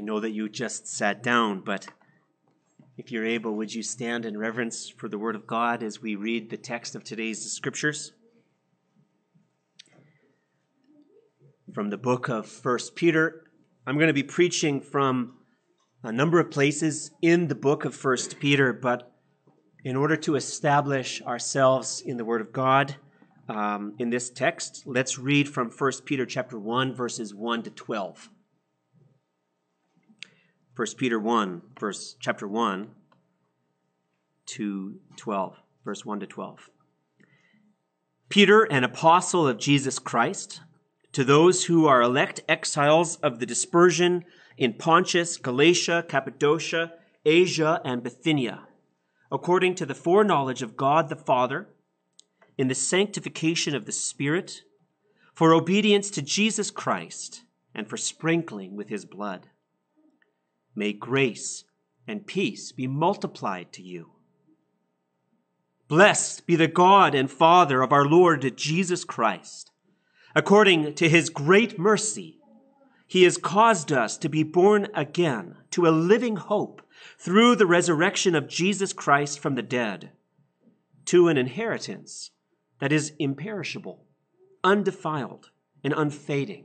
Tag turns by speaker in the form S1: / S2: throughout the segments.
S1: I know that you just sat down, but if you're able, would you stand in reverence for the Word of God as we read the text of today's scriptures? From the book of First Peter, I'm going to be preaching from a number of places in the book of First Peter, but in order to establish ourselves in the Word of God, um, in this text, let's read from 1 Peter chapter 1, verses 1 to 12. 1 Peter 1, verse chapter 1 to 12, verse 1 to 12. Peter, an apostle of Jesus Christ, to those who are elect exiles of the dispersion in Pontus, Galatia, Cappadocia, Asia, and Bithynia, according to the foreknowledge of God the Father, in the sanctification of the Spirit, for obedience to Jesus Christ, and for sprinkling with his blood. May grace and peace be multiplied to you. Blessed be the God and Father of our Lord Jesus Christ. According to his great mercy, he has caused us to be born again to a living hope through the resurrection of Jesus Christ from the dead, to an inheritance that is imperishable, undefiled, and unfading,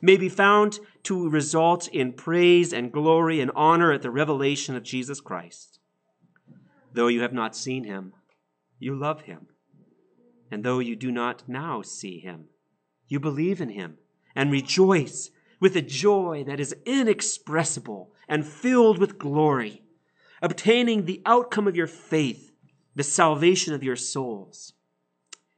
S1: may be found to result in praise and glory and honor at the revelation of Jesus Christ. Though you have not seen him, you love him. And though you do not now see him, you believe in him and rejoice with a joy that is inexpressible and filled with glory, obtaining the outcome of your faith, the salvation of your souls.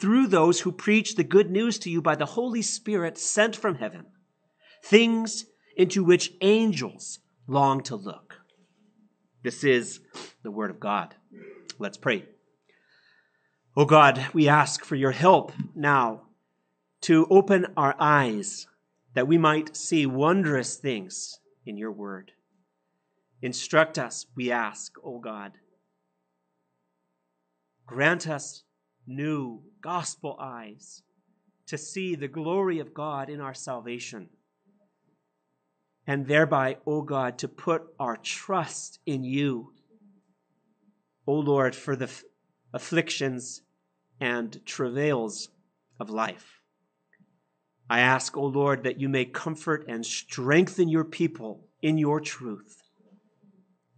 S1: through those who preach the good news to you by the Holy Spirit sent from heaven, things into which angels long to look. This is the Word of God. Let's pray. Oh God, we ask for your help now to open our eyes that we might see wondrous things in your Word. Instruct us, we ask, O oh God. Grant us new gospel eyes to see the glory of God in our salvation. And thereby, O oh God, to put our trust in you, O oh Lord, for the afflictions and travails of life. I ask, O Lord, that you may comfort and strengthen your people in your truth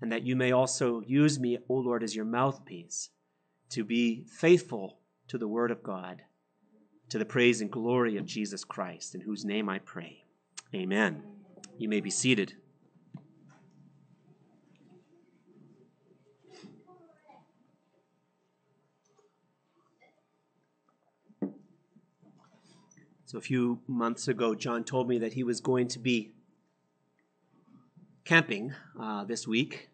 S1: and that you may also use me, O Lord, as your mouthpiece to be faithful to the word of God, to the praise and glory of Jesus Christ, in whose name I pray. Amen. You may be seated. So, a few months ago, John told me that he was going to be camping uh, this week,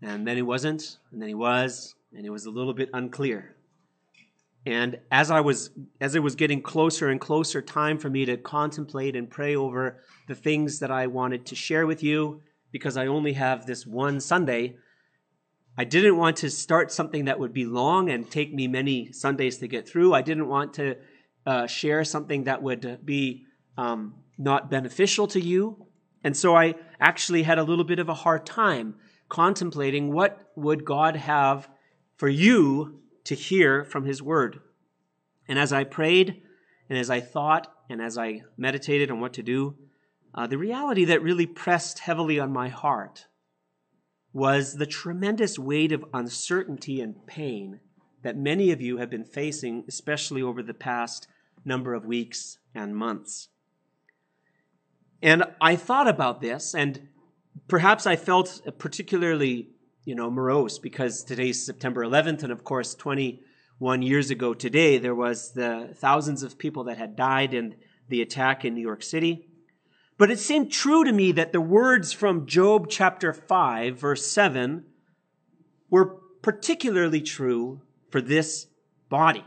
S1: and then he wasn't, and then he was, and it was a little bit unclear. And as I was as it was getting closer and closer time for me to contemplate and pray over the things that I wanted to share with you because I only have this one Sunday, I didn't want to start something that would be long and take me many Sundays to get through. I didn't want to uh, share something that would be um, not beneficial to you. And so I actually had a little bit of a hard time contemplating what would God have for you to hear from his word. And as I prayed and as I thought and as I meditated on what to do, uh, the reality that really pressed heavily on my heart was the tremendous weight of uncertainty and pain that many of you have been facing, especially over the past number of weeks and months. And I thought about this, and perhaps I felt particularly, you know, morose because today's September 11th, and of course, 21 years ago today, there was the thousands of people that had died in the attack in New York City. But it seemed true to me that the words from Job chapter 5, verse 7, were particularly true for this body,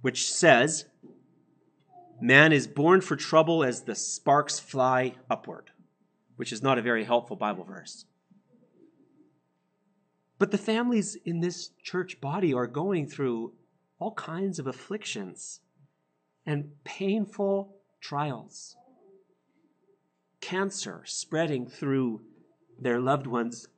S1: which says, Man is born for trouble as the sparks fly upward, which is not a very helpful Bible verse. But the families in this church body are going through all kinds of afflictions and painful trials. Cancer spreading through their loved ones'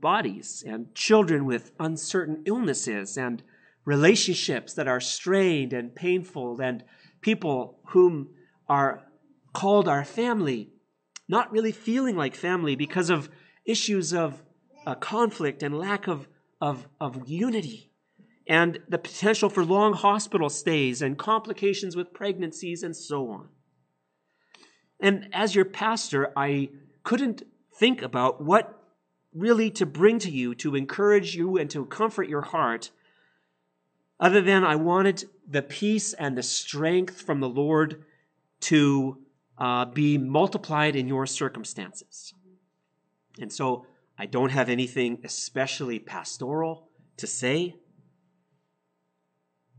S1: bodies, and children with uncertain illnesses, and relationships that are strained and painful, and people whom are called our family not really feeling like family because of issues of uh, conflict and lack of, of, of unity and the potential for long hospital stays and complications with pregnancies and so on. And as your pastor, I couldn't think about what really to bring to you to encourage you and to comfort your heart, other than I wanted the peace and the strength from the Lord to uh, be multiplied in your circumstances. And so I don't have anything especially pastoral to say,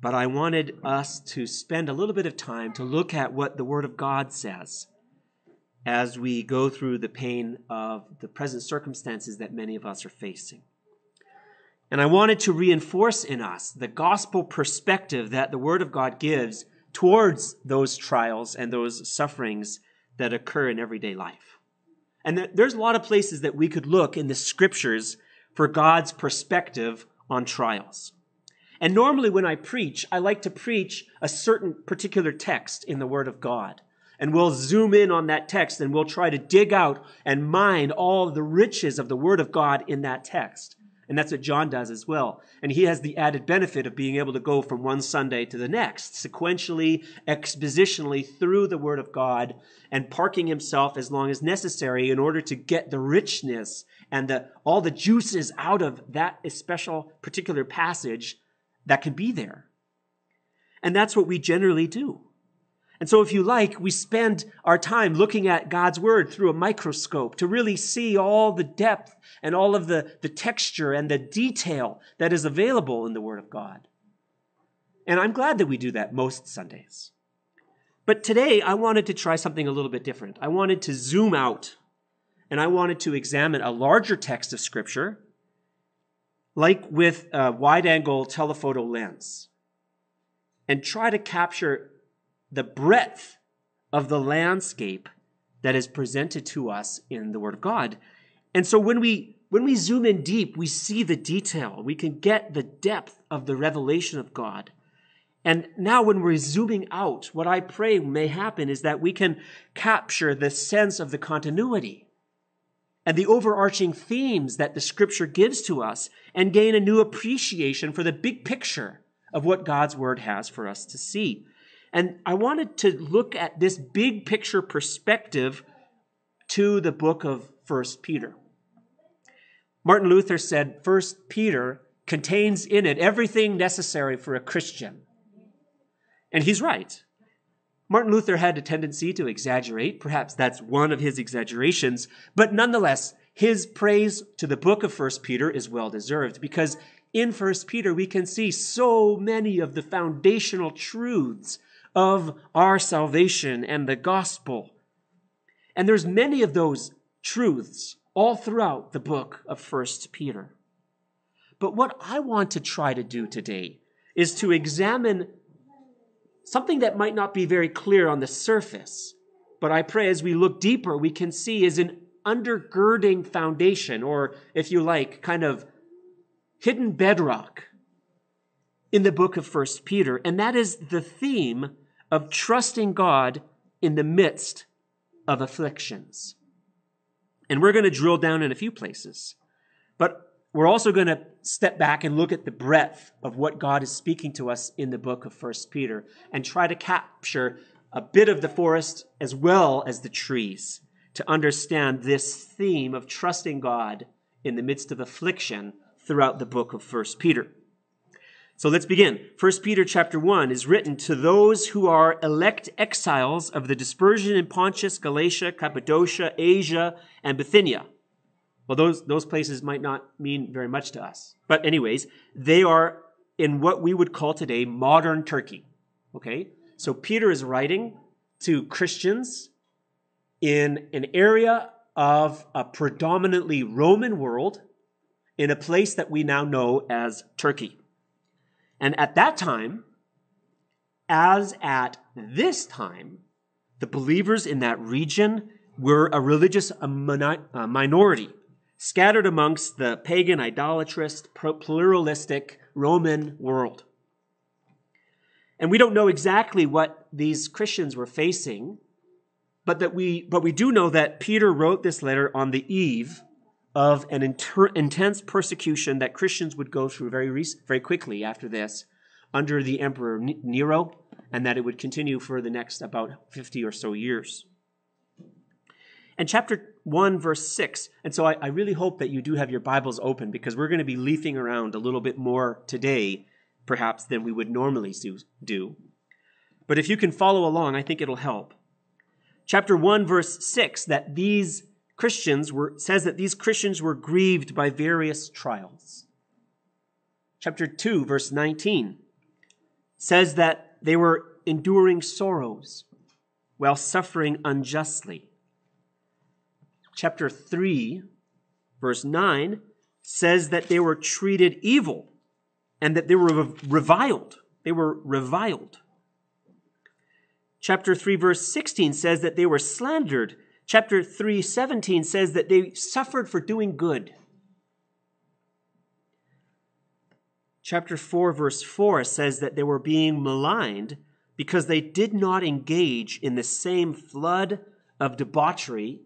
S1: but I wanted us to spend a little bit of time to look at what the Word of God says as we go through the pain of the present circumstances that many of us are facing. And I wanted to reinforce in us the gospel perspective that the Word of God gives towards those trials and those sufferings that occur in everyday life. And there's a lot of places that we could look in the scriptures for God's perspective on trials. And normally when I preach, I like to preach a certain particular text in the Word of God and we'll zoom in on that text and we'll try to dig out and mine all the riches of the Word of God in that text. And that's what John does as well. And he has the added benefit of being able to go from one Sunday to the next, sequentially, expositionally through the Word of God, and parking himself as long as necessary in order to get the richness and the, all the juices out of that special particular passage that can be there. And that's what we generally do. And so, if you like, we spend our time looking at God's Word through a microscope to really see all the depth and all of the, the texture and the detail that is available in the Word of God. And I'm glad that we do that most Sundays. But today, I wanted to try something a little bit different. I wanted to zoom out and I wanted to examine a larger text of Scripture, like with a wide angle telephoto lens, and try to capture the breadth of the landscape that is presented to us in the Word of God. And so when we when we zoom in deep, we see the detail. We can get the depth of the revelation of God. And now when we're zooming out, what I pray may happen is that we can capture the sense of the continuity and the overarching themes that the scripture gives to us and gain a new appreciation for the big picture of what God's word has for us to see. And I wanted to look at this big picture perspective to the book of First Peter. Martin Luther said First Peter contains in it everything necessary for a Christian. And he's right. Martin Luther had a tendency to exaggerate. Perhaps that's one of his exaggerations. But nonetheless, his praise to the book of First Peter is well deserved because in First Peter we can see so many of the foundational truths of our salvation and the gospel. And there's many of those truths all throughout the book of First Peter. But what I want to try to do today is to examine something that might not be very clear on the surface, but I pray as we look deeper, we can see is an undergirding foundation, or if you like, kind of hidden bedrock in the book of First Peter, and that is the theme of trusting God in the midst of afflictions. And we're going to drill down in a few places. But we're also going to step back and look at the breadth of what God is speaking to us in the book of First Peter and try to capture a bit of the forest as well as the trees to understand this theme of trusting God in the midst of affliction throughout the book of First Peter. So let's begin. First Peter chapter 1 is written to those who are elect exiles of the dispersion in Pontus, Galatia, Cappadocia, Asia, and Bithynia. Well, those, those places might not mean very much to us. But anyways, they are in what we would call today modern Turkey. Okay? So Peter is writing to Christians in an area of a predominantly Roman world in a place that we now know as Turkey. And at that time, as at this time, the believers in that region were a religious minority scattered amongst the pagan, idolatrous, pluralistic Roman world. And we don't know exactly what these Christians were facing but that we but we do know that Peter wrote this letter on the eve of an inter- intense persecution that Christians would go through very very quickly after this under the emperor Nero and that it would continue for the next about 50 or so years. And chapter 1, verse 6. And so I, I really hope that you do have your Bibles open because we're going to be leafing around a little bit more today, perhaps, than we would normally do. But if you can follow along, I think it'll help chapter 1 verse 6 that these Christians were says that these Christians were grieved by various trials. Chapter 2 verse 19 says that they were enduring sorrows while suffering unjustly. Chapter 3 verse 9 says that they were treated evil and that they were reviled. They were reviled. Chapter 3, verse 16 says that they were slandered. Chapter 3, 17 says that they suffered for doing good. Chapter 4, verse 4 says that they were being maligned because they did not engage in the same flood of debauchery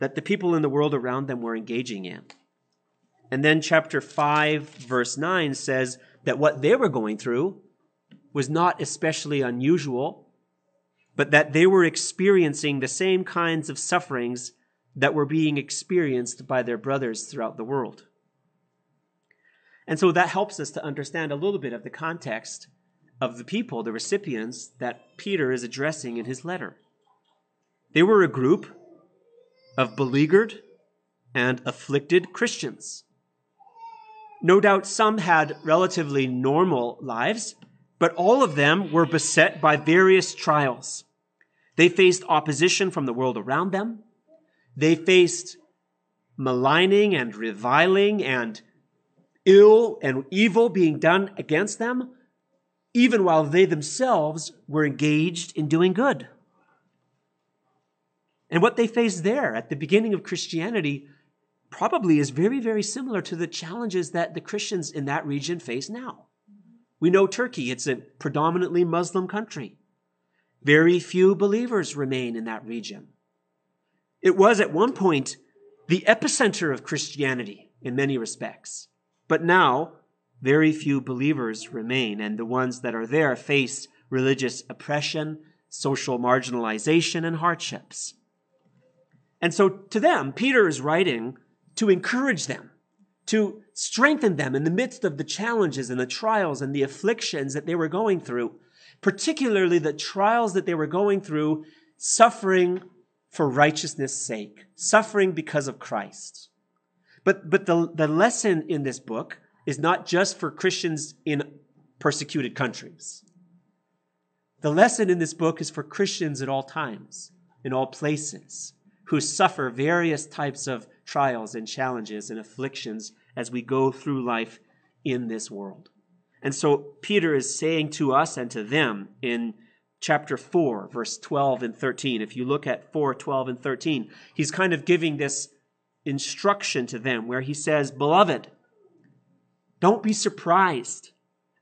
S1: that the people in the world around them were engaging in. And then chapter 5, verse 9 says that what they were going through was not especially unusual but that they were experiencing the same kinds of sufferings that were being experienced by their brothers throughout the world. And so that helps us to understand a little bit of the context of the people, the recipients that Peter is addressing in his letter. They were a group of beleaguered and afflicted Christians. No doubt some had relatively normal lives, but all of them were beset by various trials. They faced opposition from the world around them. They faced maligning and reviling and ill and evil being done against them, even while they themselves were engaged in doing good. And what they faced there at the beginning of Christianity probably is very, very similar to the challenges that the Christians in that region face now. We know Turkey, it's a predominantly Muslim country. Very few believers remain in that region. It was at one point the epicenter of Christianity in many respects. But now, very few believers remain, and the ones that are there face religious oppression, social marginalization, and hardships. And so to them, Peter is writing to encourage them, to strengthen them in the midst of the challenges and the trials and the afflictions that they were going through particularly the trials that they were going through, suffering for righteousness' sake, suffering because of Christ. But, but the, the lesson in this book is not just for Christians in persecuted countries. The lesson in this book is for Christians at all times, in all places, who suffer various types of trials and challenges and afflictions as we go through life in this world. And so Peter is saying to us and to them in chapter 4, verse 12 and 13. If you look at 4, 12, and 13, he's kind of giving this instruction to them where he says, Beloved, don't be surprised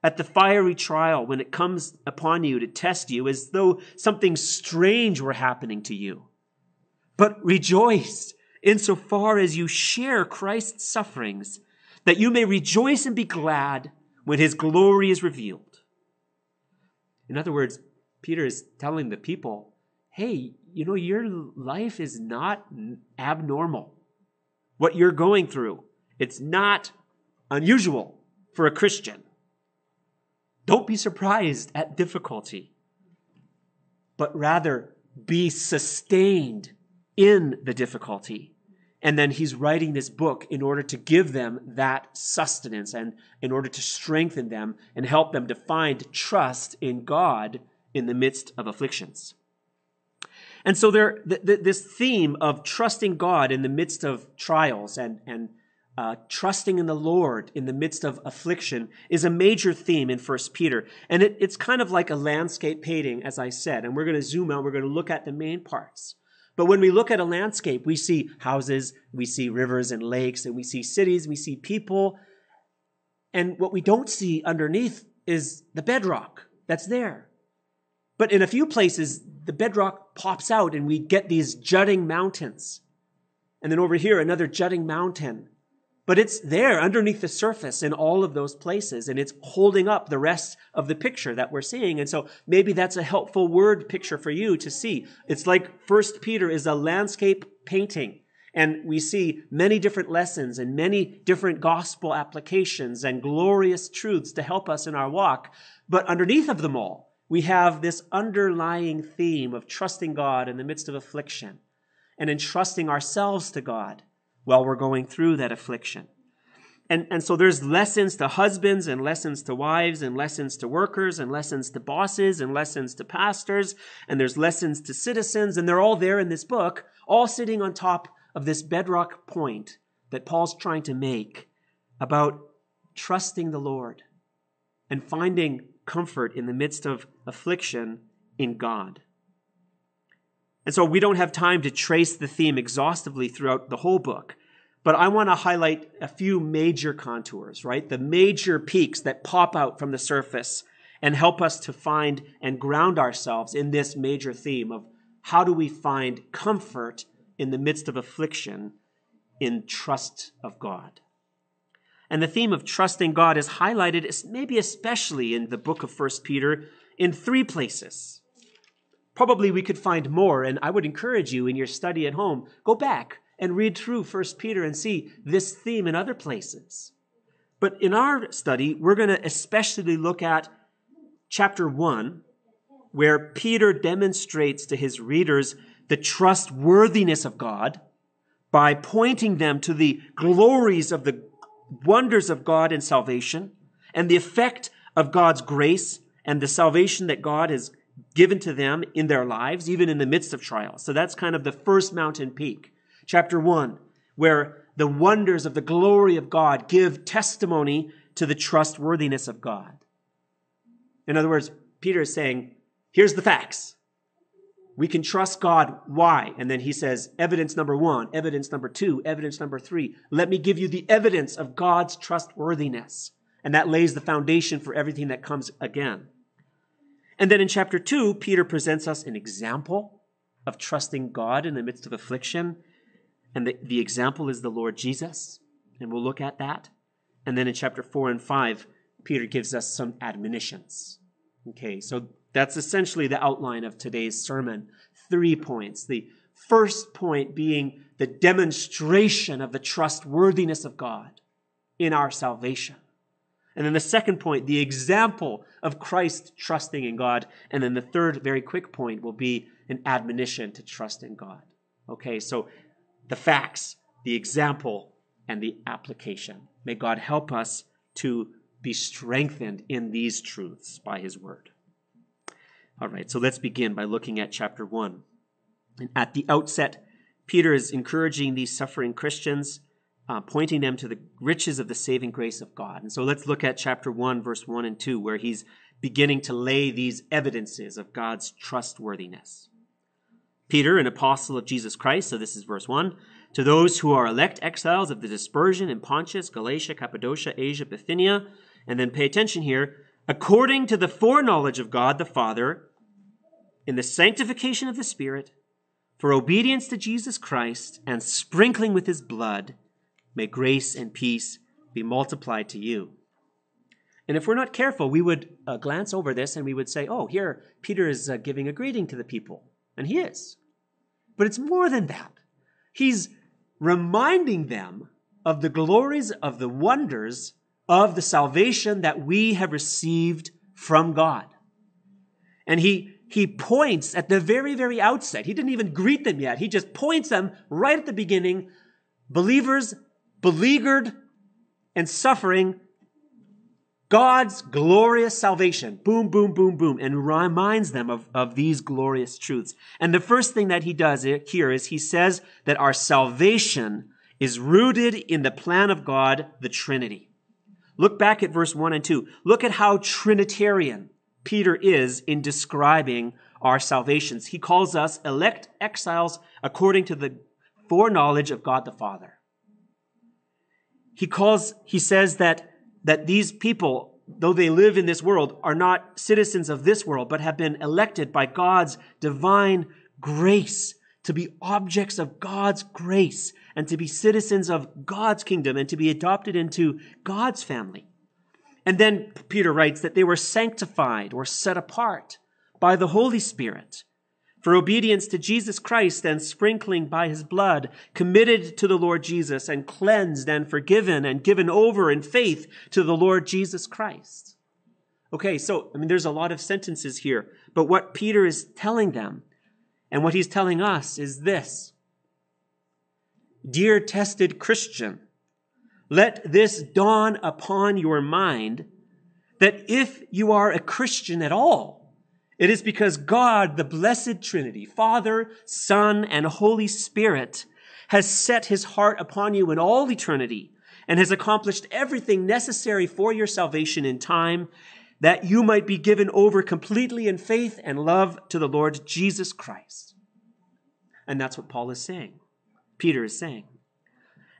S1: at the fiery trial when it comes upon you to test you as though something strange were happening to you. But rejoice insofar as you share Christ's sufferings, that you may rejoice and be glad when his glory is revealed. In other words, Peter is telling the people, hey, you know, your life is not abnormal. What you're going through, it's not unusual for a Christian. Don't be surprised at difficulty, but rather be sustained in the difficulty. And then he's writing this book in order to give them that sustenance and in order to strengthen them and help them to find trust in God in the midst of afflictions. And so there, th- th- this theme of trusting God in the midst of trials and, and uh, trusting in the Lord in the midst of affliction is a major theme in First Peter. And it, it's kind of like a landscape painting, as I said. And we're going to zoom out, we're going to look at the main parts. But when we look at a landscape, we see houses, we see rivers and lakes, and we see cities, we see people. And what we don't see underneath is the bedrock that's there. But in a few places, the bedrock pops out and we get these jutting mountains. And then over here, another jutting mountain. But it's there underneath the surface in all of those places, and it's holding up the rest of the picture that we're seeing. And so maybe that's a helpful word picture for you to see. It's like First Peter is a landscape painting, and we see many different lessons and many different gospel applications and glorious truths to help us in our walk. But underneath of them all, we have this underlying theme of trusting God in the midst of affliction and entrusting ourselves to God while we're going through that affliction. And, and so there's lessons to husbands and lessons to wives and lessons to workers and lessons to bosses and lessons to pastors and there's lessons to citizens and they're all there in this book, all sitting on top of this bedrock point that Paul's trying to make about trusting the Lord and finding comfort in the midst of affliction in God. And so we don't have time to trace the theme exhaustively throughout the whole book, but I want to highlight a few major contours, right? The major peaks that pop out from the surface and help us to find and ground ourselves in this major theme of how do we find comfort in the midst of affliction in trust of God. And the theme of trusting God is highlighted, maybe especially in the book of First Peter, in three places. Probably we could find more, and I would encourage you in your study at home, go back and read through 1 Peter and see this theme in other places. But in our study, we're going to especially look at chapter 1, where Peter demonstrates to his readers the trustworthiness of God by pointing them to the glories of the wonders of God in salvation and the effect of God's grace and the salvation that God has given to them in their lives, even in the midst of trials. So that's kind of the first mountain peak. Chapter one, where the wonders of the glory of God give testimony to the trustworthiness of God. In other words, Peter is saying, here's the facts. We can trust God. Why? And then he says, evidence number one, evidence number two, evidence number three. Let me give you the evidence of God's trustworthiness. And that lays the foundation for everything that comes again. And then in chapter 2, Peter presents us an example of trusting God in the midst of affliction. And the, the example is the Lord Jesus. And we'll look at that. And then in chapter 4 and 5, Peter gives us some admonitions. Okay, so that's essentially the outline of today's sermon. Three points. The first point being the demonstration of the trustworthiness of God in our salvation. And then the second point, the example of Christ trusting in God. And then the third, very quick point, will be an admonition to trust in God. Okay, so the facts, the example, and the application. May God help us to be strengthened in these truths by His word. All right, so let's begin by looking at chapter 1. And at the outset, Peter is encouraging these suffering Christians uh, pointing them to the riches of the saving grace of God. And so let's look at chapter 1, verse 1 and 2, where he's beginning to lay these evidences of God's trustworthiness. Peter, an apostle of Jesus Christ, so this is verse 1, to those who are elect exiles of the dispersion in Pontus, Galatia, Cappadocia, Asia, Bithynia, and then pay attention here, according to the foreknowledge of God the Father, in the sanctification of the Spirit, for obedience to Jesus Christ and sprinkling with his blood, may grace and peace be multiplied to you. And if we're not careful, we would uh, glance over this and we would say, oh, here, Peter is uh, giving a greeting to the people. And he is. But it's more than that. He's reminding them of the glories of the wonders of the salvation that we have received from God. And he, he points at the very, very outset. He didn't even greet them yet. He just points them right at the beginning. Believers beleaguered and suffering God's glorious salvation. Boom, boom, boom, boom. And reminds them of, of these glorious truths. And the first thing that he does here is he says that our salvation is rooted in the plan of God, the Trinity. Look back at verse 1 and 2. Look at how Trinitarian Peter is in describing our salvations. He calls us elect exiles according to the foreknowledge of God the Father. He calls, he says that, that these people, though they live in this world, are not citizens of this world, but have been elected by God's divine grace to be objects of God's grace and to be citizens of God's kingdom and to be adopted into God's family. And then Peter writes that they were sanctified or set apart by the Holy Spirit for obedience to Jesus Christ and sprinkling by his blood, committed to the Lord Jesus and cleansed and forgiven and given over in faith to the Lord Jesus Christ. Okay, so, I mean, there's a lot of sentences here, but what Peter is telling them and what he's telling us is this Dear tested Christian, let this dawn upon your mind that if you are a Christian at all, it is because God, the blessed Trinity, Father, Son, and Holy Spirit, has set his heart upon you in all eternity and has accomplished everything necessary for your salvation in time that you might be given over completely in faith and love to the Lord Jesus Christ. And that's what Paul is saying. Peter is saying.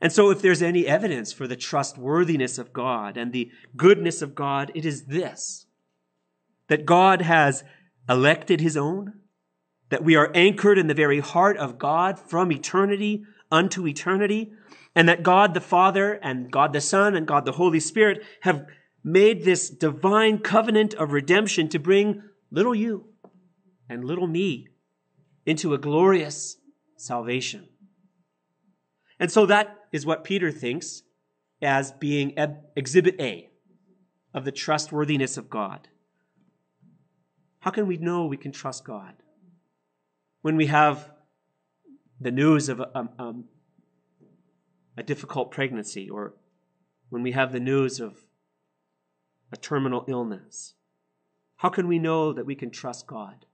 S1: And so, if there's any evidence for the trustworthiness of God and the goodness of God, it is this that God has elected his own, that we are anchored in the very heart of God from eternity unto eternity, and that God the Father and God the Son and God the Holy Spirit have made this divine covenant of redemption to bring little you and little me into a glorious salvation. And so that is what Peter thinks as being exhibit A of the trustworthiness of God. How can we know we can trust God? When we have the news of a, a, a difficult pregnancy, or when we have the news of a terminal illness, how can we know that we can trust God?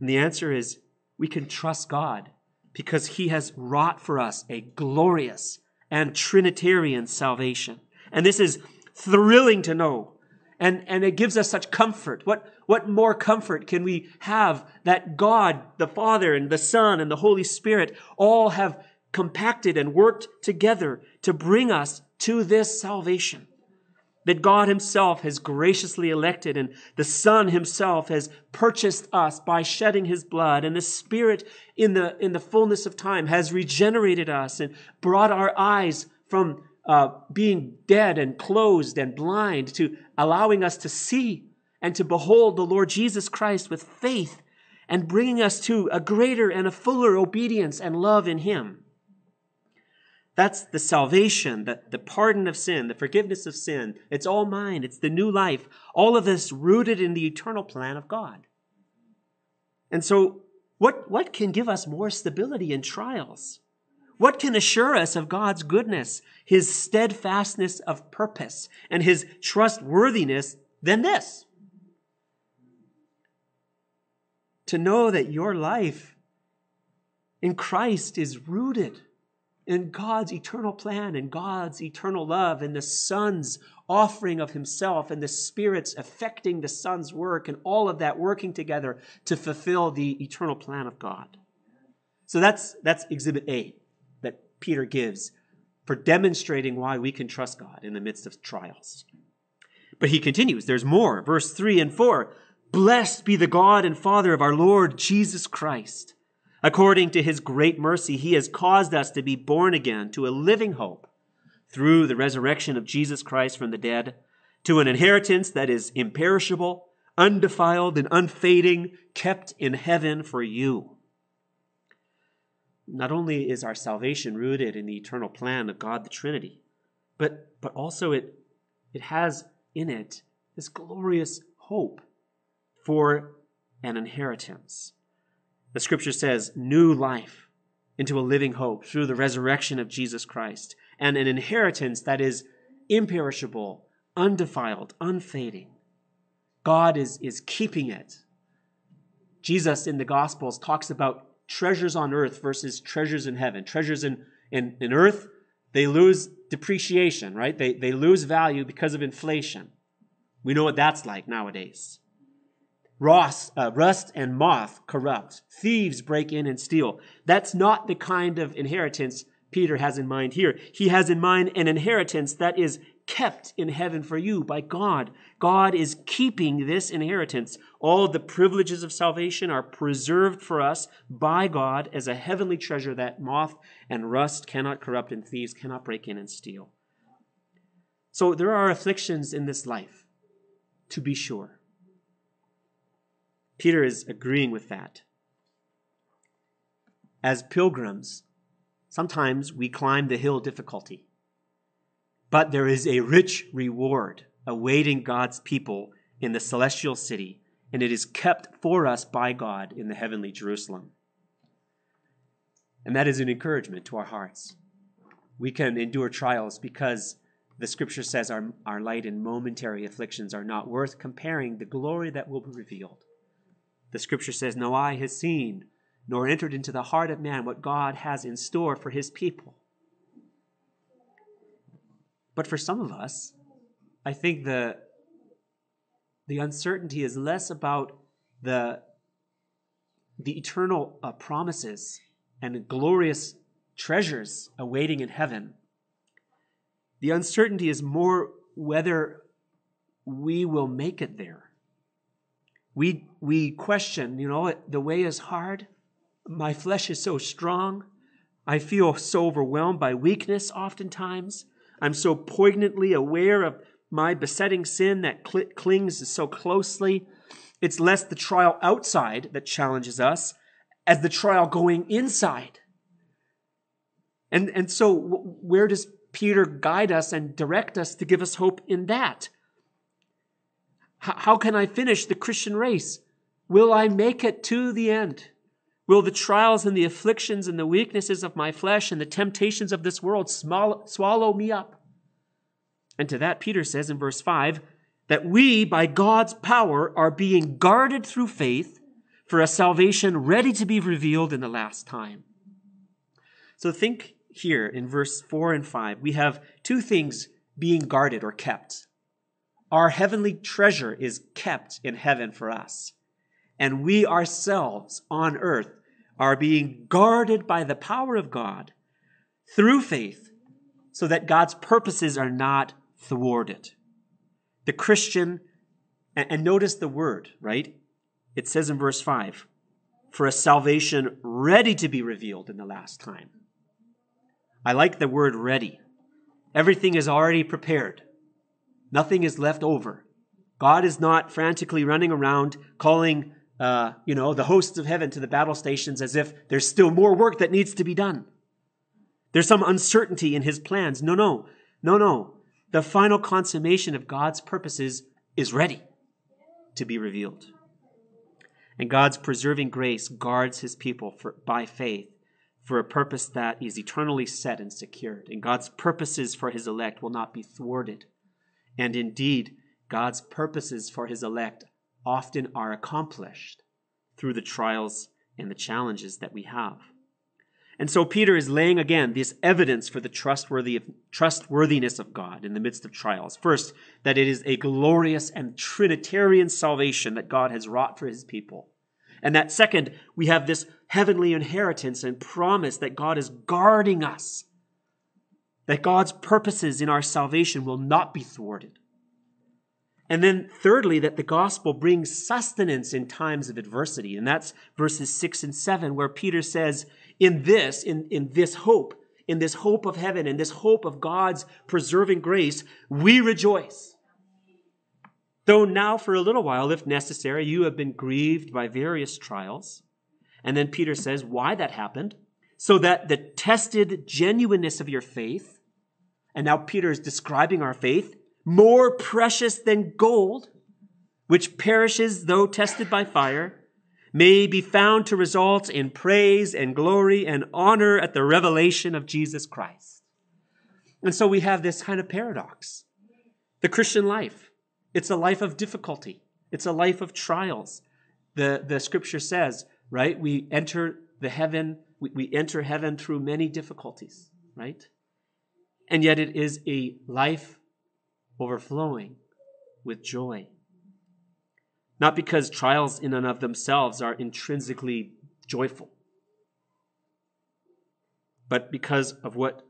S1: And the answer is we can trust God because he has wrought for us a glorious and Trinitarian salvation. And this is thrilling to know. And, and it gives us such comfort. What, what more comfort can we have that God, the Father and the Son and the Holy Spirit all have compacted and worked together to bring us to this salvation? that God Himself has graciously elected, and the Son Himself has purchased us by shedding His blood, and the Spirit in the, in the fullness of time has regenerated us and brought our eyes from uh, being dead and closed and blind to allowing us to see and to behold the Lord Jesus Christ with faith and bringing us to a greater and a fuller obedience and love in Him. That's the salvation, the, the pardon of sin, the forgiveness of sin. It's all mine. It's the new life. All of this rooted in the eternal plan of God. And so, what, what can give us more stability in trials? What can assure us of God's goodness, His steadfastness of purpose, and His trustworthiness than this? To know that your life in Christ is rooted in God's eternal plan and God's eternal love and the Son's offering of Himself and the Spirit's affecting the Son's work and all of that working together to fulfill the eternal plan of God. So that's, that's exhibit A Peter gives for demonstrating why we can trust God in the midst of trials. But he continues, there's more. Verse 3 and 4 Blessed be the God and Father of our Lord Jesus Christ According to his great mercy, he has caused us to be born again to a living hope through the resurrection of Jesus Christ from the dead, to an inheritance that is imperishable, undefiled, and unfading, kept in heaven for you. Not only is our salvation rooted in the eternal plan of God the Trinity, but, but also it, it has in it this glorious hope for an inheritance. The scripture says, new life into a living hope through the resurrection of Jesus Christ, and an inheritance that is imperishable, undefiled, unfading. God is, is keeping it. Jesus in the Gospels talks about treasures on earth versus treasures in heaven. Treasures in, in, in earth, they lose depreciation, right? They, they lose value because of inflation. We know what that's like nowadays. Ross, uh, rust and moth corrupt. Thieves break in and steal. That's not the kind of inheritance Peter has in mind here. He has in mind an inheritance that is kept in heaven for you by God. God is keeping this inheritance. All the privileges of salvation are preserved for us by God as a heavenly treasure that moth and rust cannot corrupt and thieves cannot break in and steal. So there are afflictions in this life, to be sure. Peter is agreeing with that. As pilgrims, sometimes we climb the hill difficulty, but there is a rich reward awaiting God's people in the celestial city, and it is kept for us by God in the heavenly Jerusalem. And that is an encouragement to our hearts. We can endure trials because the scripture says our, our light and momentary afflictions are not worth comparing the glory that will be revealed. The scripture says, No eye has seen, nor entered into the heart of man what God has in store for his people. But for some of us, I think the, the uncertainty is less about the, the eternal uh, promises and glorious treasures awaiting in heaven. The uncertainty is more whether we will make it there. We, we question, you know, the way is hard. My flesh is so strong. I feel so overwhelmed by weakness oftentimes. I'm so poignantly aware of my besetting sin that cl- clings so closely. It's less the trial outside that challenges us as the trial going inside. And, and so, where does Peter guide us and direct us to give us hope in that? How can I finish the Christian race? Will I make it to the end? Will the trials and the afflictions and the weaknesses of my flesh and the temptations of this world swallow me up? And to that, Peter says in verse 5 that we, by God's power, are being guarded through faith for a salvation ready to be revealed in the last time. So think here in verse 4 and 5, we have two things being guarded or kept. Our heavenly treasure is kept in heaven for us. And we ourselves on earth are being guarded by the power of God through faith so that God's purposes are not thwarted. The Christian, and notice the word, right? It says in verse 5 for a salvation ready to be revealed in the last time. I like the word ready. Everything is already prepared. Nothing is left over. God is not frantically running around calling, uh, you know, the hosts of heaven to the battle stations as if there's still more work that needs to be done. There's some uncertainty in his plans. No, no, no, no. The final consummation of God's purposes is ready to be revealed. And God's preserving grace guards his people for, by faith for a purpose that is eternally set and secured. And God's purposes for his elect will not be thwarted and indeed, God's purposes for his elect often are accomplished through the trials and the challenges that we have. And so Peter is laying again this evidence for the trustworthy, trustworthiness of God in the midst of trials. First, that it is a glorious and Trinitarian salvation that God has wrought for his people. And that second, we have this heavenly inheritance and promise that God is guarding us that God's purposes in our salvation will not be thwarted. And then, thirdly, that the gospel brings sustenance in times of adversity. And that's verses six and seven, where Peter says, In this, in, in this hope, in this hope of heaven, in this hope of God's preserving grace, we rejoice. Though now, for a little while, if necessary, you have been grieved by various trials. And then Peter says why that happened. So that the tested genuineness of your faith, and now Peter is describing our faith, more precious than gold, which perishes though tested by fire, may be found to result in praise and glory and honor at the revelation of Jesus Christ. And so we have this kind of paradox. The Christian life, it's a life of difficulty. It's a life of trials. The, the scripture says, right, we enter the heaven, we, we enter heaven through many difficulties, right? And yet it is a life overflowing with joy. Not because trials in and of themselves are intrinsically joyful, but because of what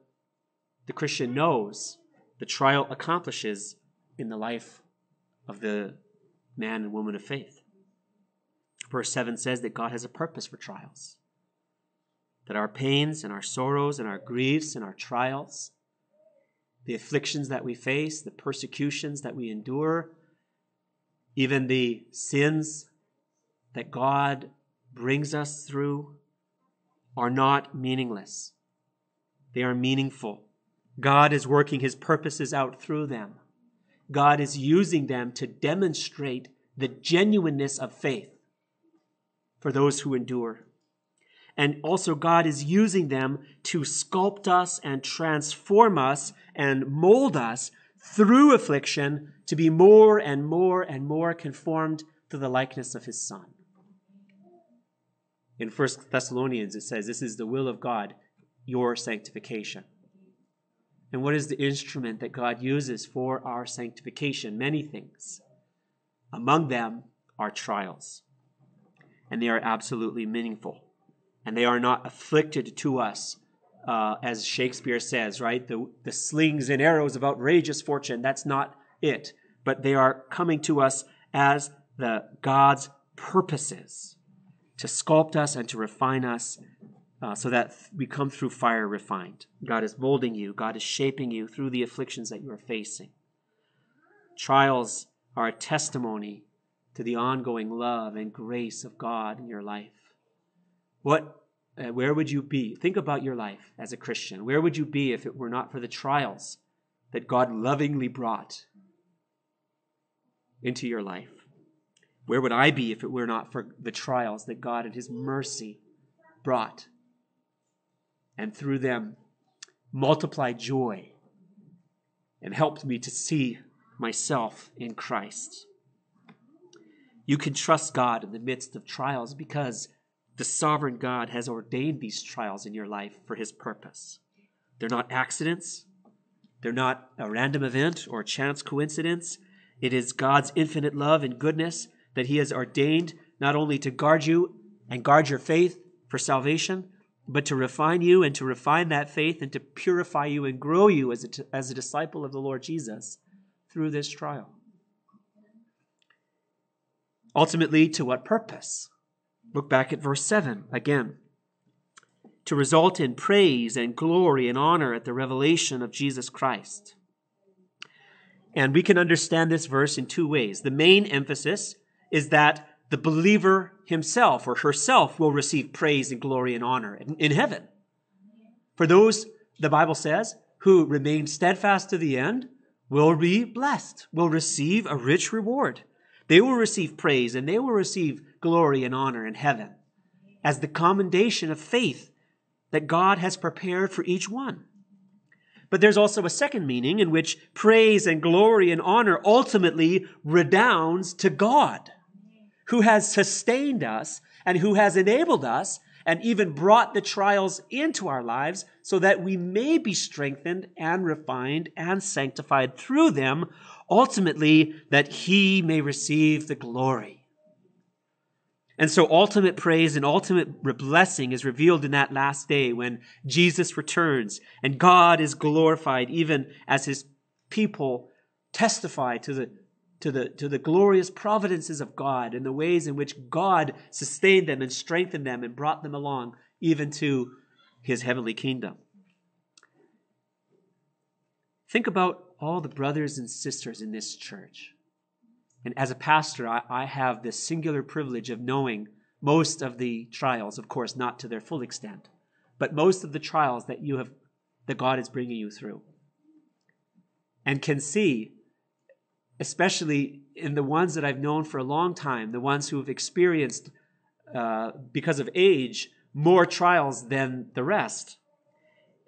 S1: the Christian knows the trial accomplishes in the life of the man and woman of faith. Verse 7 says that God has a purpose for trials, that our pains and our sorrows and our griefs and our trials the afflictions that we face, the persecutions that we endure, even the sins that God brings us through are not meaningless. They are meaningful. God is working his purposes out through them. God is using them to demonstrate the genuineness of faith for those who endure. And also, God is using them to sculpt us and transform us and mold us through affliction to be more and more and more conformed to the likeness of his Son. In 1 Thessalonians, it says, This is the will of God, your sanctification. And what is the instrument that God uses for our sanctification? Many things. Among them are trials, and they are absolutely meaningful and they are not afflicted to us, uh, as Shakespeare says, right? The, the slings and arrows of outrageous fortune, that's not it. But they are coming to us as the God's purposes to sculpt us and to refine us uh, so that we come through fire refined. God is molding you, God is shaping you through the afflictions that you are facing. Trials are a testimony to the ongoing love and grace of God in your life. What uh, where would you be? Think about your life as a Christian. Where would you be if it were not for the trials that God lovingly brought into your life? Where would I be if it were not for the trials that God in His mercy brought? And through them, multiplied joy and helped me to see myself in Christ. You can trust God in the midst of trials because the sovereign God has ordained these trials in your life for his purpose. They're not accidents, they're not a random event or a chance coincidence. It is God's infinite love and goodness that he has ordained not only to guard you and guard your faith for salvation, but to refine you and to refine that faith and to purify you and grow you as a, as a disciple of the Lord Jesus through this trial. Ultimately, to what purpose? Look back at verse 7 again. To result in praise and glory and honor at the revelation of Jesus Christ. And we can understand this verse in two ways. The main emphasis is that the believer himself or herself will receive praise and glory and honor in, in heaven. For those, the Bible says, who remain steadfast to the end will be blessed, will receive a rich reward. They will receive praise and they will receive glory and honor in heaven as the commendation of faith that God has prepared for each one. But there's also a second meaning in which praise and glory and honor ultimately redounds to God, who has sustained us and who has enabled us and even brought the trials into our lives so that we may be strengthened and refined and sanctified through them, ultimately that he may receive the glory. And so ultimate praise and ultimate blessing is revealed in that last day when Jesus returns and God is glorified even as his people testify to the to the, to the glorious providences of God and the ways in which God sustained them and strengthened them and brought them along even to his heavenly kingdom. Think about all the brothers and sisters in this church. And as a pastor, I, I have this singular privilege of knowing most of the trials, of course, not to their full extent, but most of the trials that you have, that God is bringing you through. And can see, especially in the ones that I've known for a long time, the ones who have experienced, uh, because of age, more trials than the rest,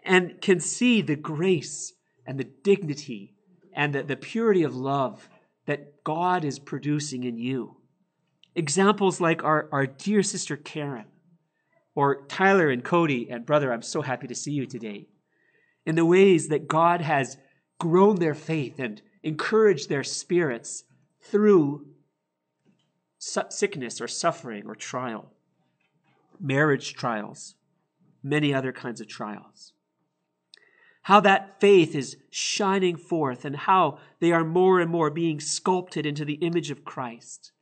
S1: and can see the grace and the dignity and the, the purity of love that God is producing in you. Examples like our, our dear sister Karen, or Tyler and Cody, and brother, I'm so happy to see you today, in the ways that God has grown their faith and encouraged their spirits through sickness or suffering or trial, marriage trials, many other kinds of trials how that faith is shining forth and how they are more and more being sculpted into the image of Christ.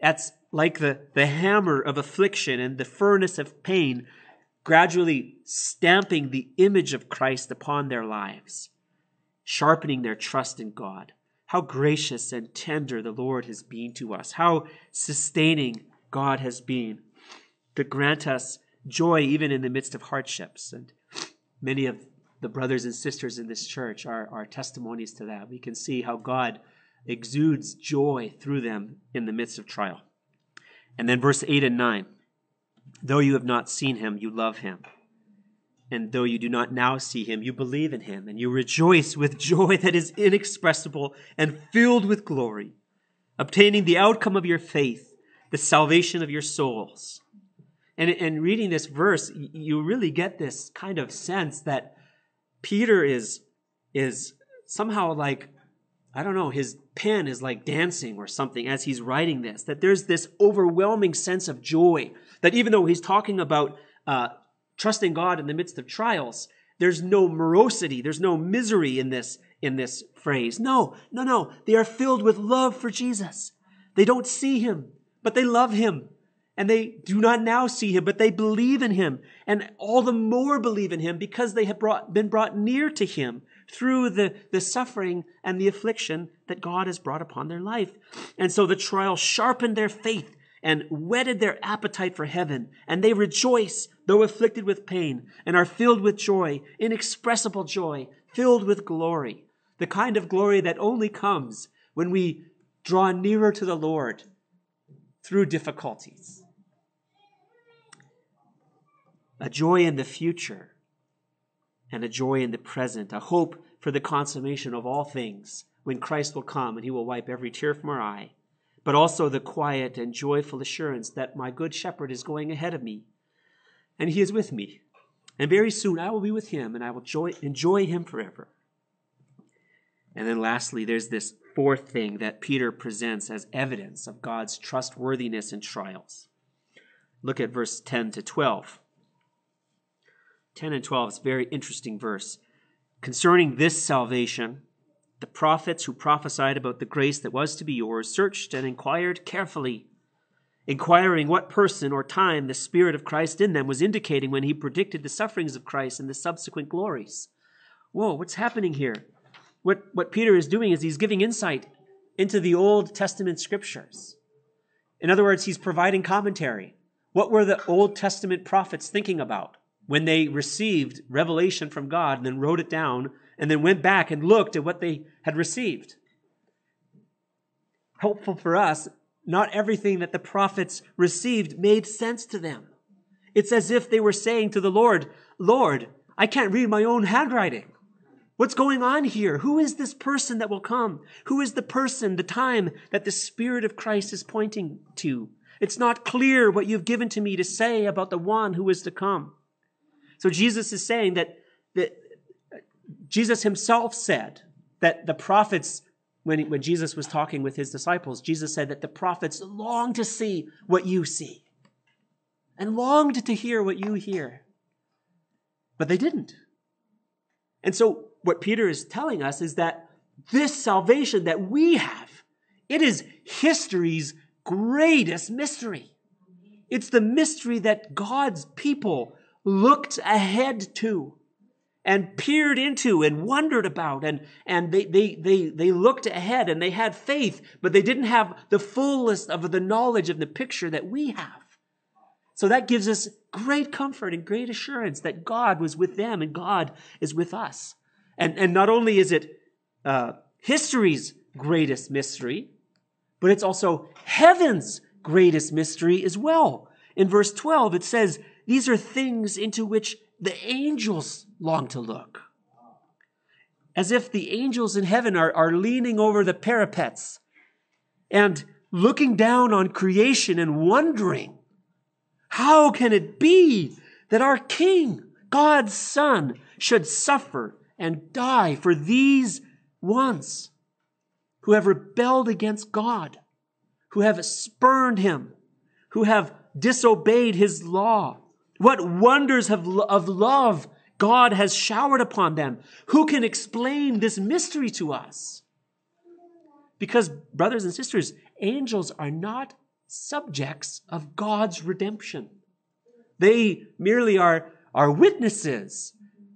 S1: That's like the, the hammer of affliction and the furnace of pain gradually stamping the image of Christ upon their lives, sharpening their trust in God. How gracious and tender the Lord has been to us, how sustaining God has been to grant us joy even in the midst of hardships. And many of the brothers and sisters in this church are, are testimonies to that. We can see how God exudes joy through them in the midst of trial. And then verse 8 and 9 Though you have not seen him, you love him. And though you do not now see him, you believe in him, and you rejoice with joy that is inexpressible and filled with glory, obtaining the outcome of your faith, the salvation of your souls. And in reading this verse, you really get this kind of sense that Peter is is somehow like I don't know, his pen is like dancing or something as he's writing this. That there's this overwhelming sense of joy. That even though he's talking about uh, trusting God in the midst of trials, there's no morosity, there's no misery in this in this phrase. No, no, no. They are filled with love for Jesus. They don't see him, but they love him and they do not now see him, but they believe in him, and all the more believe in him because they have brought, been brought near to him through the, the suffering and the affliction that God has brought upon their life. And so the trial sharpened their faith and whetted their appetite for heaven, and they rejoice, though afflicted with pain, and are filled with joy, inexpressible joy, filled with glory, the kind of glory that only comes when we draw nearer to the Lord through difficulties a joy in the future and a joy in the present, a hope for the consummation of all things when Christ will come and he will wipe every tear from our eye, but also the quiet and joyful assurance that my good shepherd is going ahead of me and he is with me. And very soon I will be with him and I will joy, enjoy him forever. And then lastly, there's this fourth thing that Peter presents as evidence of God's trustworthiness in trials. Look at verse 10 to 12. 10 and 12 is a very interesting verse. Concerning this salvation, the prophets who prophesied about the grace that was to be yours searched and inquired carefully, inquiring what person or time the Spirit of Christ in them was indicating when he predicted the sufferings of Christ and the subsequent glories. Whoa, what's happening here? What, what Peter is doing is he's giving insight into the Old Testament scriptures. In other words, he's providing commentary. What were the Old Testament prophets thinking about? When they received revelation from God and then wrote it down and then went back and looked at what they had received. Helpful for us, not everything that the prophets received made sense to them. It's as if they were saying to the Lord, Lord, I can't read my own handwriting. What's going on here? Who is this person that will come? Who is the person, the time that the Spirit of Christ is pointing to? It's not clear what you've given to me to say about the one who is to come. So Jesus is saying that, that Jesus himself said that the prophets, when, when Jesus was talking with his disciples, Jesus said that the prophets longed to see what you see and longed to hear what you hear. But they didn't. And so what Peter is telling us is that this salvation that we have It is history's greatest mystery. It's the mystery that God's people looked ahead to and peered into and wondered about and, and they, they, they, they looked ahead and they had faith, but they didn't have the fullest of the knowledge of the picture that we have. So that gives us great comfort and great assurance that God was with them and God is with us. And, and not only is it uh, history's greatest mystery, but it's also heaven's greatest mystery as well. In verse 12, it says, These are things into which the angels long to look. As if the angels in heaven are, are leaning over the parapets and looking down on creation and wondering, how can it be that our King, God's Son, should suffer and die for these ones who have rebelled against God, who have spurned Him, who have disobeyed His law, what wonders of, of love God has showered upon them. Who can explain this mystery to us? Because, brothers and sisters, angels are not subjects of God's redemption. They merely are, are witnesses,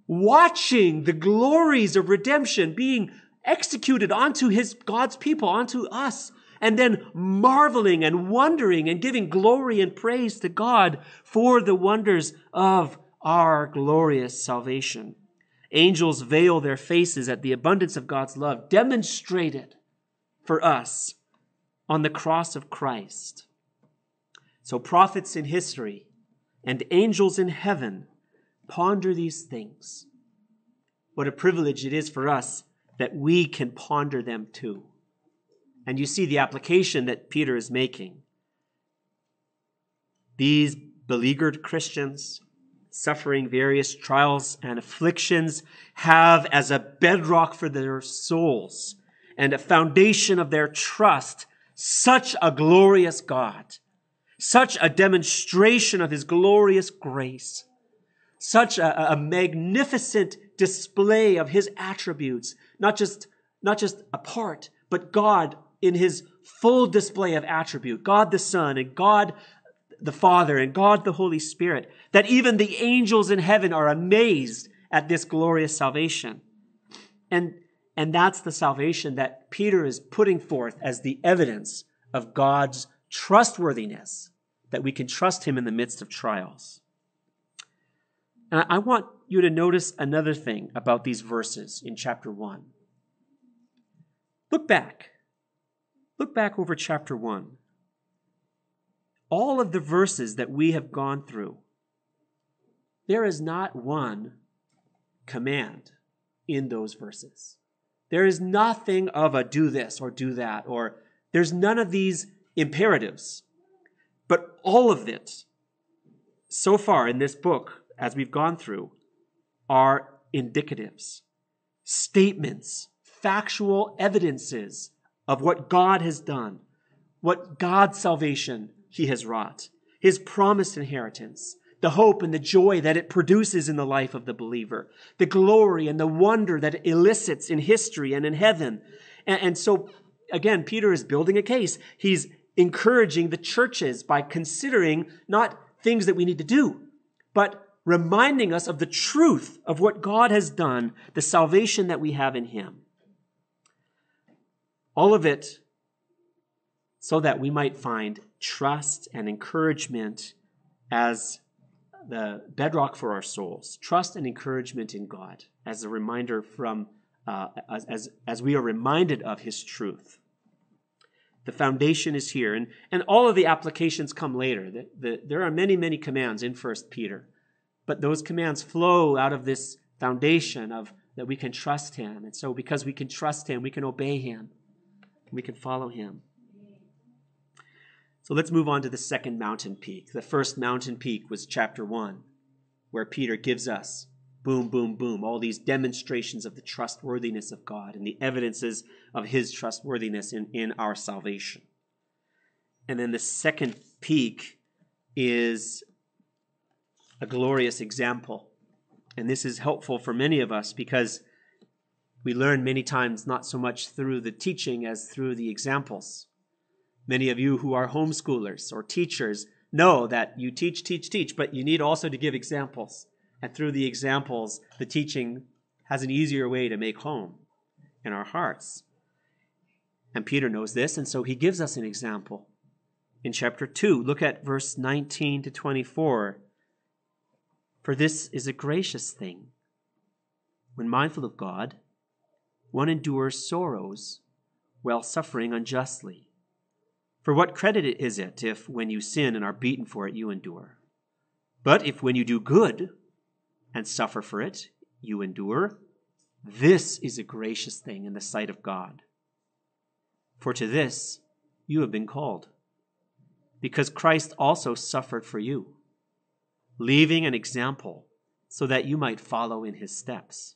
S1: watching the glories of redemption being executed onto his God's people, onto us and then marveling and wondering and giving glory and praise to God for the wonders of our glorious salvation. Angels veil their faces at the abundance of God's love demonstrated for us on the cross of Christ. So, prophets in history and angels in heaven ponder these things. What a privilege it is for us that we can ponder them too. And you see the application that Peter is making. These beleaguered Christians, suffering various trials and afflictions, have as a bedrock for their souls and a foundation of their trust such a glorious God, such a demonstration of his glorious grace, such a, a magnificent display of his attributes, not just, not just a part, but God in his full display of attribute, God the Son and God the Father and God the Holy Spirit, that even the angels in heaven are amazed at this glorious salvation. And, and that's the salvation that Peter is putting forth as the evidence of God's trustworthiness, that we can trust him in the midst of trials. And I want you to notice another thing about these verses in chapter 1. Look back Look back over chapter 1. All of the verses that we have gone through, there is not one command in those verses. There is nothing of a do this or do that, or there's none of these imperatives. But all of it, so far in this book, as we've gone through, are indicatives, statements, factual evidences of what God has done, what God's salvation he has wrought, his promised inheritance, the hope and the joy that it produces in the life of the believer, the glory and the wonder that it elicits in history and in heaven. And, and so, again, Peter is building a case. He's encouraging the churches by considering not things that we need to do, but reminding us of the truth of what God has done, the salvation that we have in him. All of it so that we might find trust and encouragement as the bedrock for our souls. Trust and encouragement in God as a reminder from, uh, as, as, we are reminded of His truth. The foundation is here, and, and all of the applications come later. The, the, there are many, many commands in First Peter, but those commands flow out of this foundation of that we can trust Him. And so, because we can trust Him, we can obey Him. We can follow him. So let's move on to the second mountain peak. The first mountain peak was chapter 1, where Peter gives us boom, boom, boom, all these demonstrations of the trustworthiness of God and the evidences of his trustworthiness in, in our salvation. And then the second peak is a glorious example. And this is helpful for many of us because We learn many times not so much through the teaching as through the examples. Many of you who are homeschoolers or teachers know that you teach, teach, teach, but you need also to give examples. And through the examples, the teaching has an easier way to make home in our hearts. And Peter knows this, and so he gives us an example. In chapter 2, look at verse 19 to 24. For this is a gracious thing. When mindful of God, one endures sorrows while suffering unjustly. For what credit is it if, when you sin and are beaten for it, you endure? But if, when you do good and suffer for it, you endure, this is a gracious thing in the sight of God. For to this you have been called, because Christ also suffered for you, leaving an example so that you might follow in his steps.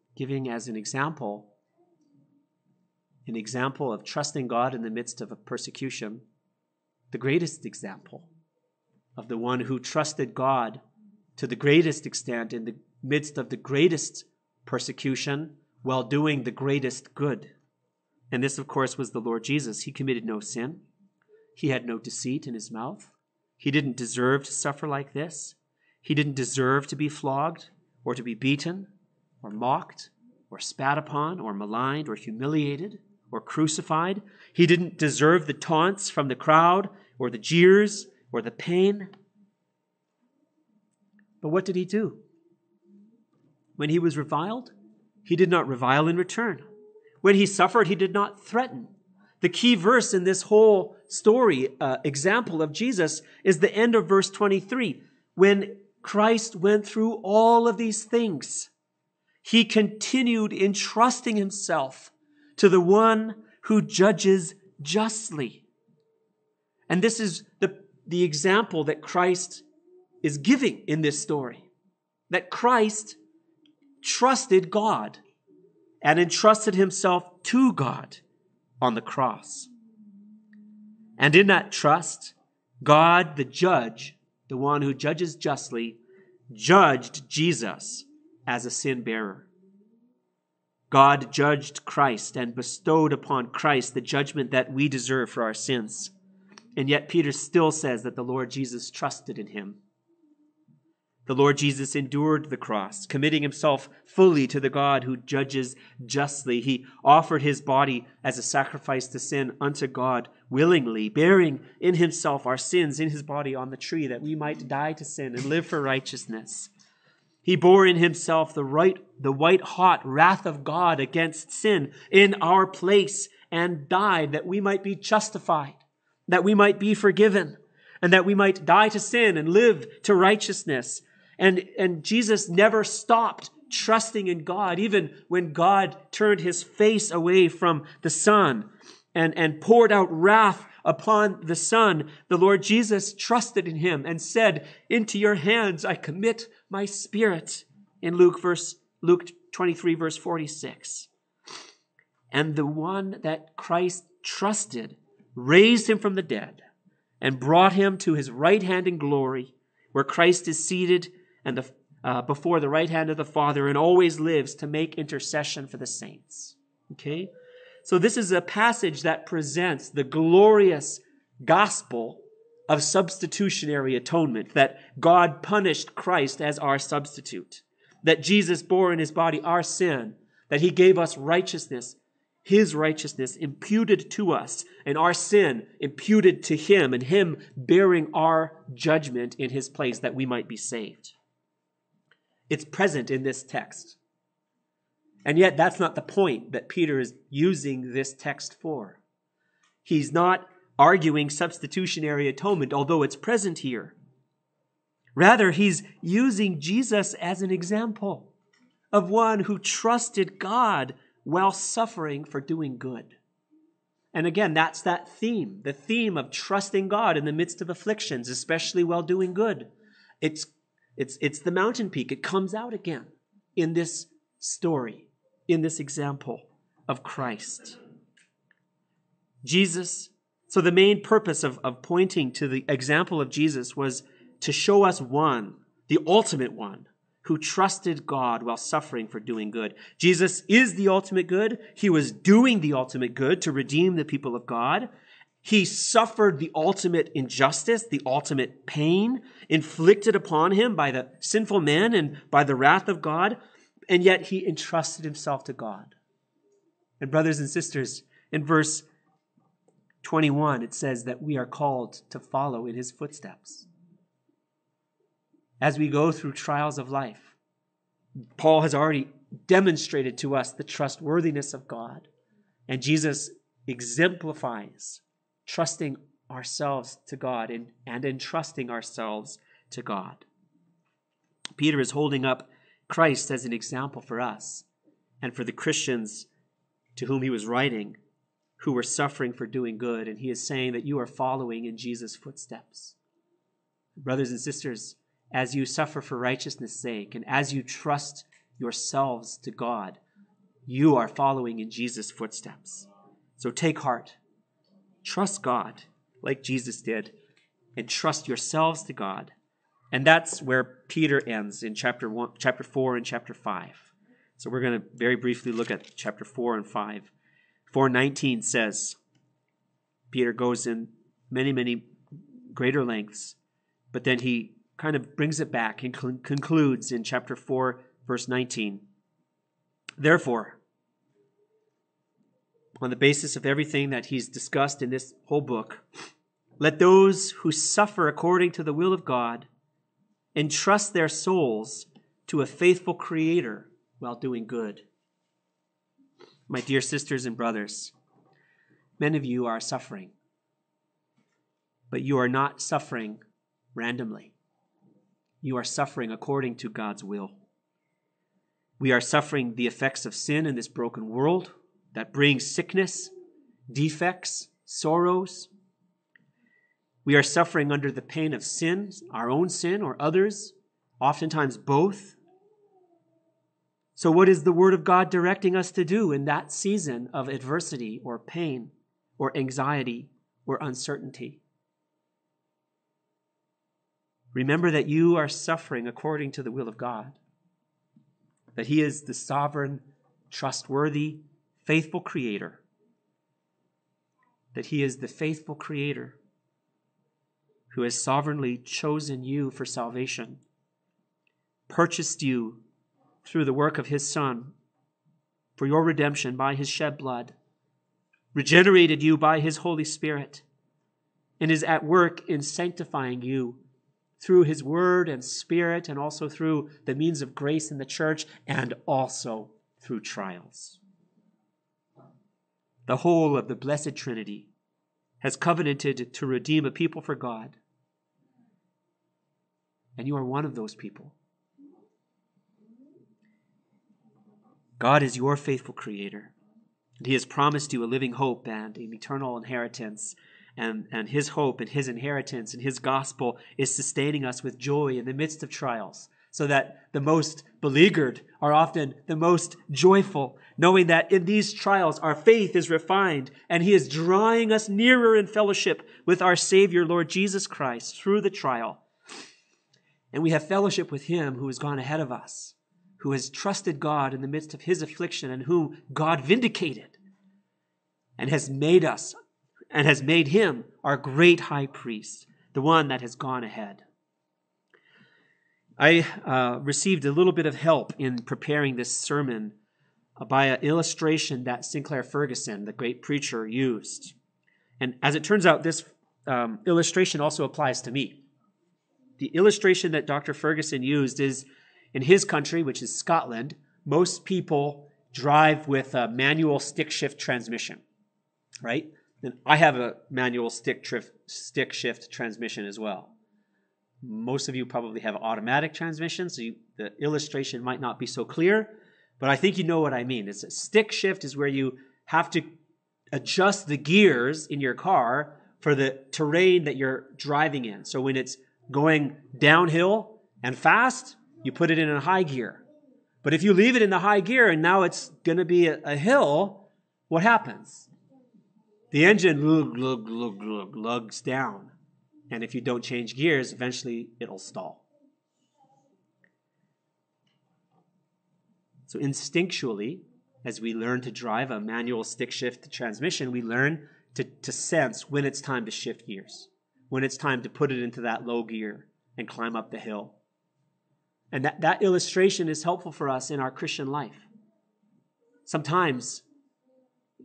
S1: giving as an example an example of trusting God in the midst of a persecution, the greatest example of the one who trusted God to the greatest extent in the midst of the greatest persecution while doing the greatest good. And this, of course, was the Lord Jesus. He committed no sin, he had no deceit in his mouth. He didn't deserve to suffer like this. He didn't deserve to be flogged or to be beaten or mocked or spat upon or maligned or humiliated or crucified. He didn't deserve the taunts from the crowd or the jeers or the pain. But what did he do? When he was reviled, he did not revile in return. When he suffered, he did not threaten. The key verse in this whole story, uh, example of Jesus, is the end of verse 23. When Christ went through all of these things, he continued entrusting himself to the one who judges justly. And this is the, the example that Christ is giving in this story. That Christ trusted God and entrusted himself to God on the cross. And in that trust, God, the judge, the one who judges justly, judged Jesus as a sin bearer. God judged Christ and bestowed upon Christ the judgment that we deserve for our sins. And yet, Peter still says that the Lord Jesus trusted in him. The Lord Jesus endured the cross, committing himself fully to the God who judges justly. He offered his body as a sacrifice to sin unto God willingly, bearing in himself our sins in his body on the tree that we might die to sin and live for righteousness. He bore in himself the right, the white hot wrath of God against sin in our place and died that we might be justified, that we might be forgiven, and that we might die to sin and live to righteousness. And, and Jesus never stopped trusting in God, even when God turned his face away from the Son and, and poured out wrath upon the Son. The Lord Jesus trusted in him and said, Into your hands I commit my spirit. In Luke verse, Luke 23, verse 46. And the one that Christ trusted raised him from the dead and brought him to his right hand in glory, where Christ is seated and the, uh, before the right hand of the Father and always lives to make intercession for the saints. Okay? So this is a passage that presents the glorious gospel of substitutionary atonement, that God punished Christ as our substitute, that Jesus bore in his body our sin, that he gave us righteousness, his righteousness imputed to us, and our sin imputed to him, and him bearing our judgment in his place that we might be saved. It's present in this text. And yet, that's not the point that Peter is using this text for. He's not arguing substitutionary atonement, although it's present here. Rather, he's using Jesus as an example of one who trusted God while suffering for doing good. And again, that's that theme, the theme of trusting God in the midst of afflictions, especially while doing good. It's, it's, it's the mountain peak. It comes out again in this story, in this example of Christ. Jesus, so the main purpose of, of pointing to the example of Jesus was to show us one, the ultimate one, who trusted God while suffering for doing good. Jesus is the ultimate good. He was doing the ultimate good to redeem the people of God. He suffered the ultimate injustice, the ultimate pain inflicted upon him by the sinful man and by the wrath of God, and yet he entrusted himself to God. And, brothers and sisters, in verse 21, it says that we are called to follow in his footsteps as we go through trials of life. Paul has already demonstrated to us the trustworthiness of God, and Jesus exemplifies trusting ourselves to God and, and entrusting ourselves to God. Peter is holding up Christ as an example for us and for the Christians to whom he was writing who were suffering for doing good, and he is saying that you are following in Jesus' footsteps. Brothers and sisters, as you suffer for righteousness' sake and as you trust yourselves to God, you are following in Jesus' footsteps. So take heart. Trust God like Jesus did and trust yourselves to God. And that's where Peter ends in chapter 1, chapter 4 and chapter 5. So we're going to very briefly look at chapter 4 and 5. 419 says Peter goes in many many greater lengths, but then he kind of brings it back and cl- concludes in chapter 4, verse 19. Therefore, on the basis of everything that he's discussed in this whole book, let those who suffer according to the will of God entrust their souls to a faithful Creator while doing good. My dear sisters and brothers, many of you are suffering, but you are not suffering randomly you are suffering according to God's will. We are suffering the effects of sin in this broken world that brings sickness, defects, sorrows. We are suffering under the pain of sin, our own sin or others, oftentimes both. So, what is the Word of God directing us to do in that season of adversity or pain or anxiety or uncertainty? Remember that you are suffering according to the will of God, that He is the sovereign, trustworthy, faithful Creator, that He is the faithful Creator who has sovereignly chosen you for salvation, purchased you through the work of His Son for your redemption by His shed blood, regenerated you by His Holy Spirit, and is at work in sanctifying you through his word and spirit, and also through the means of grace in the church, and also through trials. The whole of the Blessed Trinity has covenanted to redeem a people for God. And you are one of those people. God is your faithful Creator, and He has promised you a living hope and an eternal inheritance. And, and his hope and his inheritance and his gospel is sustaining us with joy in the midst of trials, so that the most beleaguered are often the most joyful, knowing that in these trials our faith is refined and he is drawing us nearer in fellowship with our Savior, Lord Jesus Christ, through the trial. And we have fellowship with him who has gone ahead of us, who has trusted God in the midst of his affliction and whom God vindicated and has made us and has made him our great high priest, the one that has gone ahead. I uh, received a little bit of help in preparing this sermon by an illustration that Sinclair Ferguson, the great preacher, used. And as it turns out, this um, illustration also applies to me. The illustration that Dr. Ferguson used is in his country, which is Scotland, most people drive with a manual stick shift transmission, right? And I have a manual stick, trif- stick shift transmission as well. Most of you probably have automatic transmission, so you, the illustration might not be so clear. but I think you know what I mean. It's a stick shift is where you have to adjust the gears in your car for the terrain that you're driving in. So when it's going downhill and fast, you put it in a high gear. But if you leave it in the high gear and now it's going to be a, a, hill, what happens? The engine lug, lug, lug, lug, lugs down. And if you don't change gears, eventually it'll stall. So instinctually, as we learn to drive a manual stick shift transmission, we learn to, to sense when it's time to shift gears, when it's time to put it into that low gear and climb up the hill. And that, that illustration is helpful for us in our Christian life. Sometimes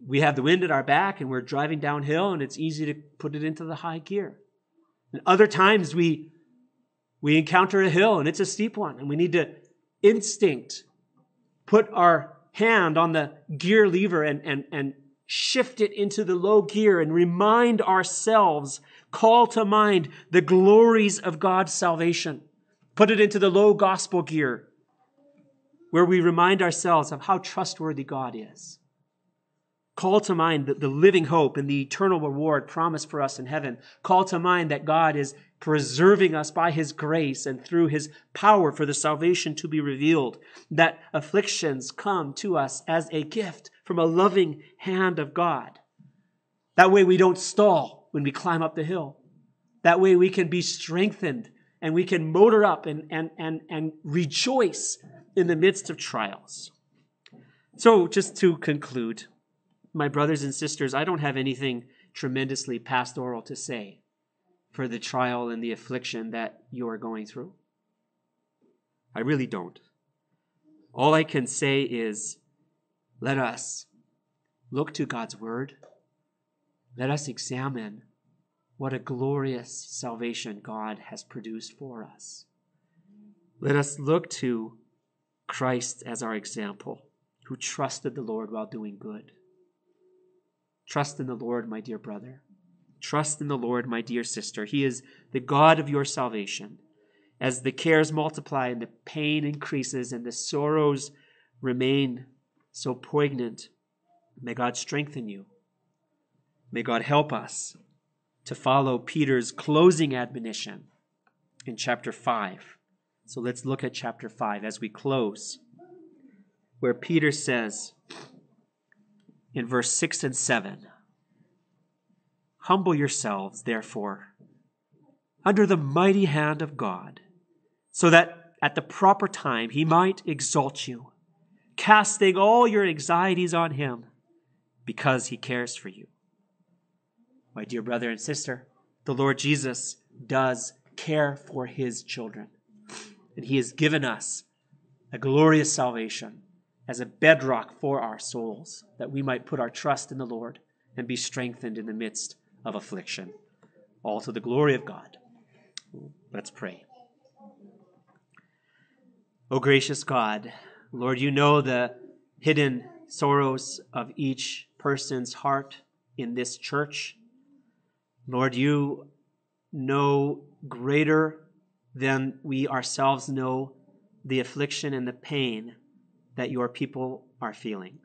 S1: we have the wind at our back and we're driving downhill and it's easy to put it into the high gear. And other times we, we encounter a hill and it's a steep one and we need to instinct put our hand on the gear lever and, and, and shift it into the low gear and remind ourselves, call to mind the glories of God's salvation. Put it into the low gospel gear where we remind ourselves of how trustworthy God is. Call to mind the, the living hope and the eternal reward promised for us in heaven. Call to mind that God is preserving us by his grace and through his power for the salvation to be revealed. That afflictions come to us as a gift from a loving hand of God. That way we don't stall when we climb up the hill. That way we can be strengthened and we can motor up and, and, and, and rejoice in the midst of trials. So, just to conclude, my brothers and sisters, I don't have anything tremendously pastoral to say for the trial and the affliction that you are going through. I really don't. All I can say is let us look to God's word. Let us examine what a glorious salvation God has produced for us. Let us look to Christ as our example, who trusted the Lord while doing good. Trust in the Lord, my dear brother. Trust in the Lord, my dear sister. He is the God of your salvation. As the cares multiply and the pain increases and the sorrows remain so poignant, may God strengthen you. May God help us to follow Peter's closing admonition in chapter 5. So let's look at chapter 5 as we close, where Peter says in verse 6 and 7 Humble yourselves, therefore, under the mighty hand of God, so that at the proper time he might exalt you, casting all your anxieties on him, because he cares for you. My dear brother and sister, the Lord Jesus does care for his children, and he has given us a glorious salvation as a bedrock for our souls, that we might put our trust in the Lord and be strengthened in the midst of affliction, all to the glory of God. Let's pray. O gracious God, Lord, you know the hidden sorrows of each person's heart in this church. Lord, you know greater than we ourselves know the affliction and the pain that your people are feeling.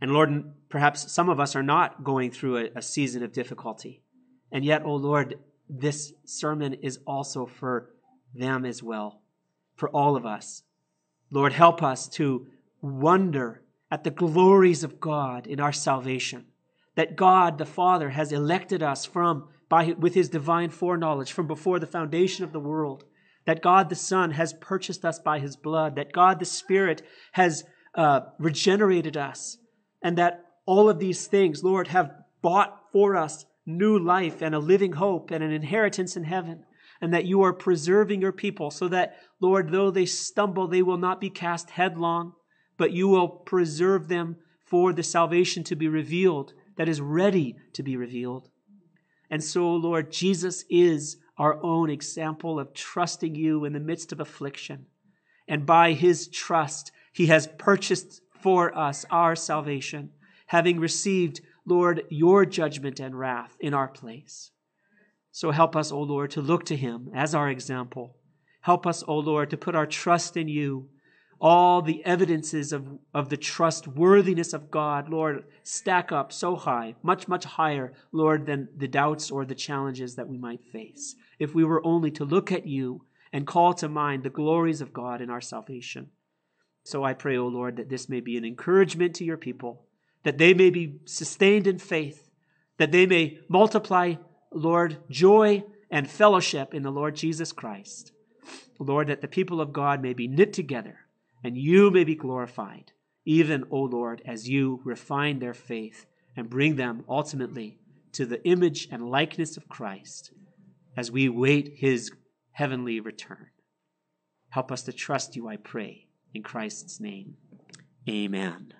S1: And Lord, perhaps some of us are not going through a, a season of difficulty. And yet, oh Lord, this sermon is also for them as well, for all of us. Lord, help us to wonder at the glories of God in our salvation, that God the Father has elected us from by, with his divine foreknowledge from before the foundation of the world, that God the Son has purchased us by his blood, that God the Spirit has uh, regenerated us, and that all of these things, Lord, have bought for us new life and a living hope and an inheritance in heaven. And that you are preserving your people so that, Lord, though they stumble, they will not be cast headlong, but you will preserve them for the salvation to be revealed that is ready to be revealed. And so, Lord, Jesus is our own example of trusting you in the midst of affliction. And by his trust, he has purchased for us our salvation, having received, Lord, your judgment and wrath in our place. So help us, O Lord, to look to him as our example. Help us, O Lord, to put our trust in you. All the evidences of, of the trustworthiness of God, Lord, stack up so high, much, much higher, Lord, than the doubts or the challenges that we might face. If we were only to look at you and call to mind the glories of God in our salvation. So I pray, O Lord, that this may be an encouragement to your people, that they may be sustained in faith, that they may multiply, Lord, joy and fellowship in the Lord Jesus Christ. Lord, that the people of God may be knit together and you may be glorified, even, O Lord, as you refine their faith and bring them ultimately to the image and likeness of Christ as we wait his heavenly return. Help us to trust you, I pray, in Christ's name. Amen.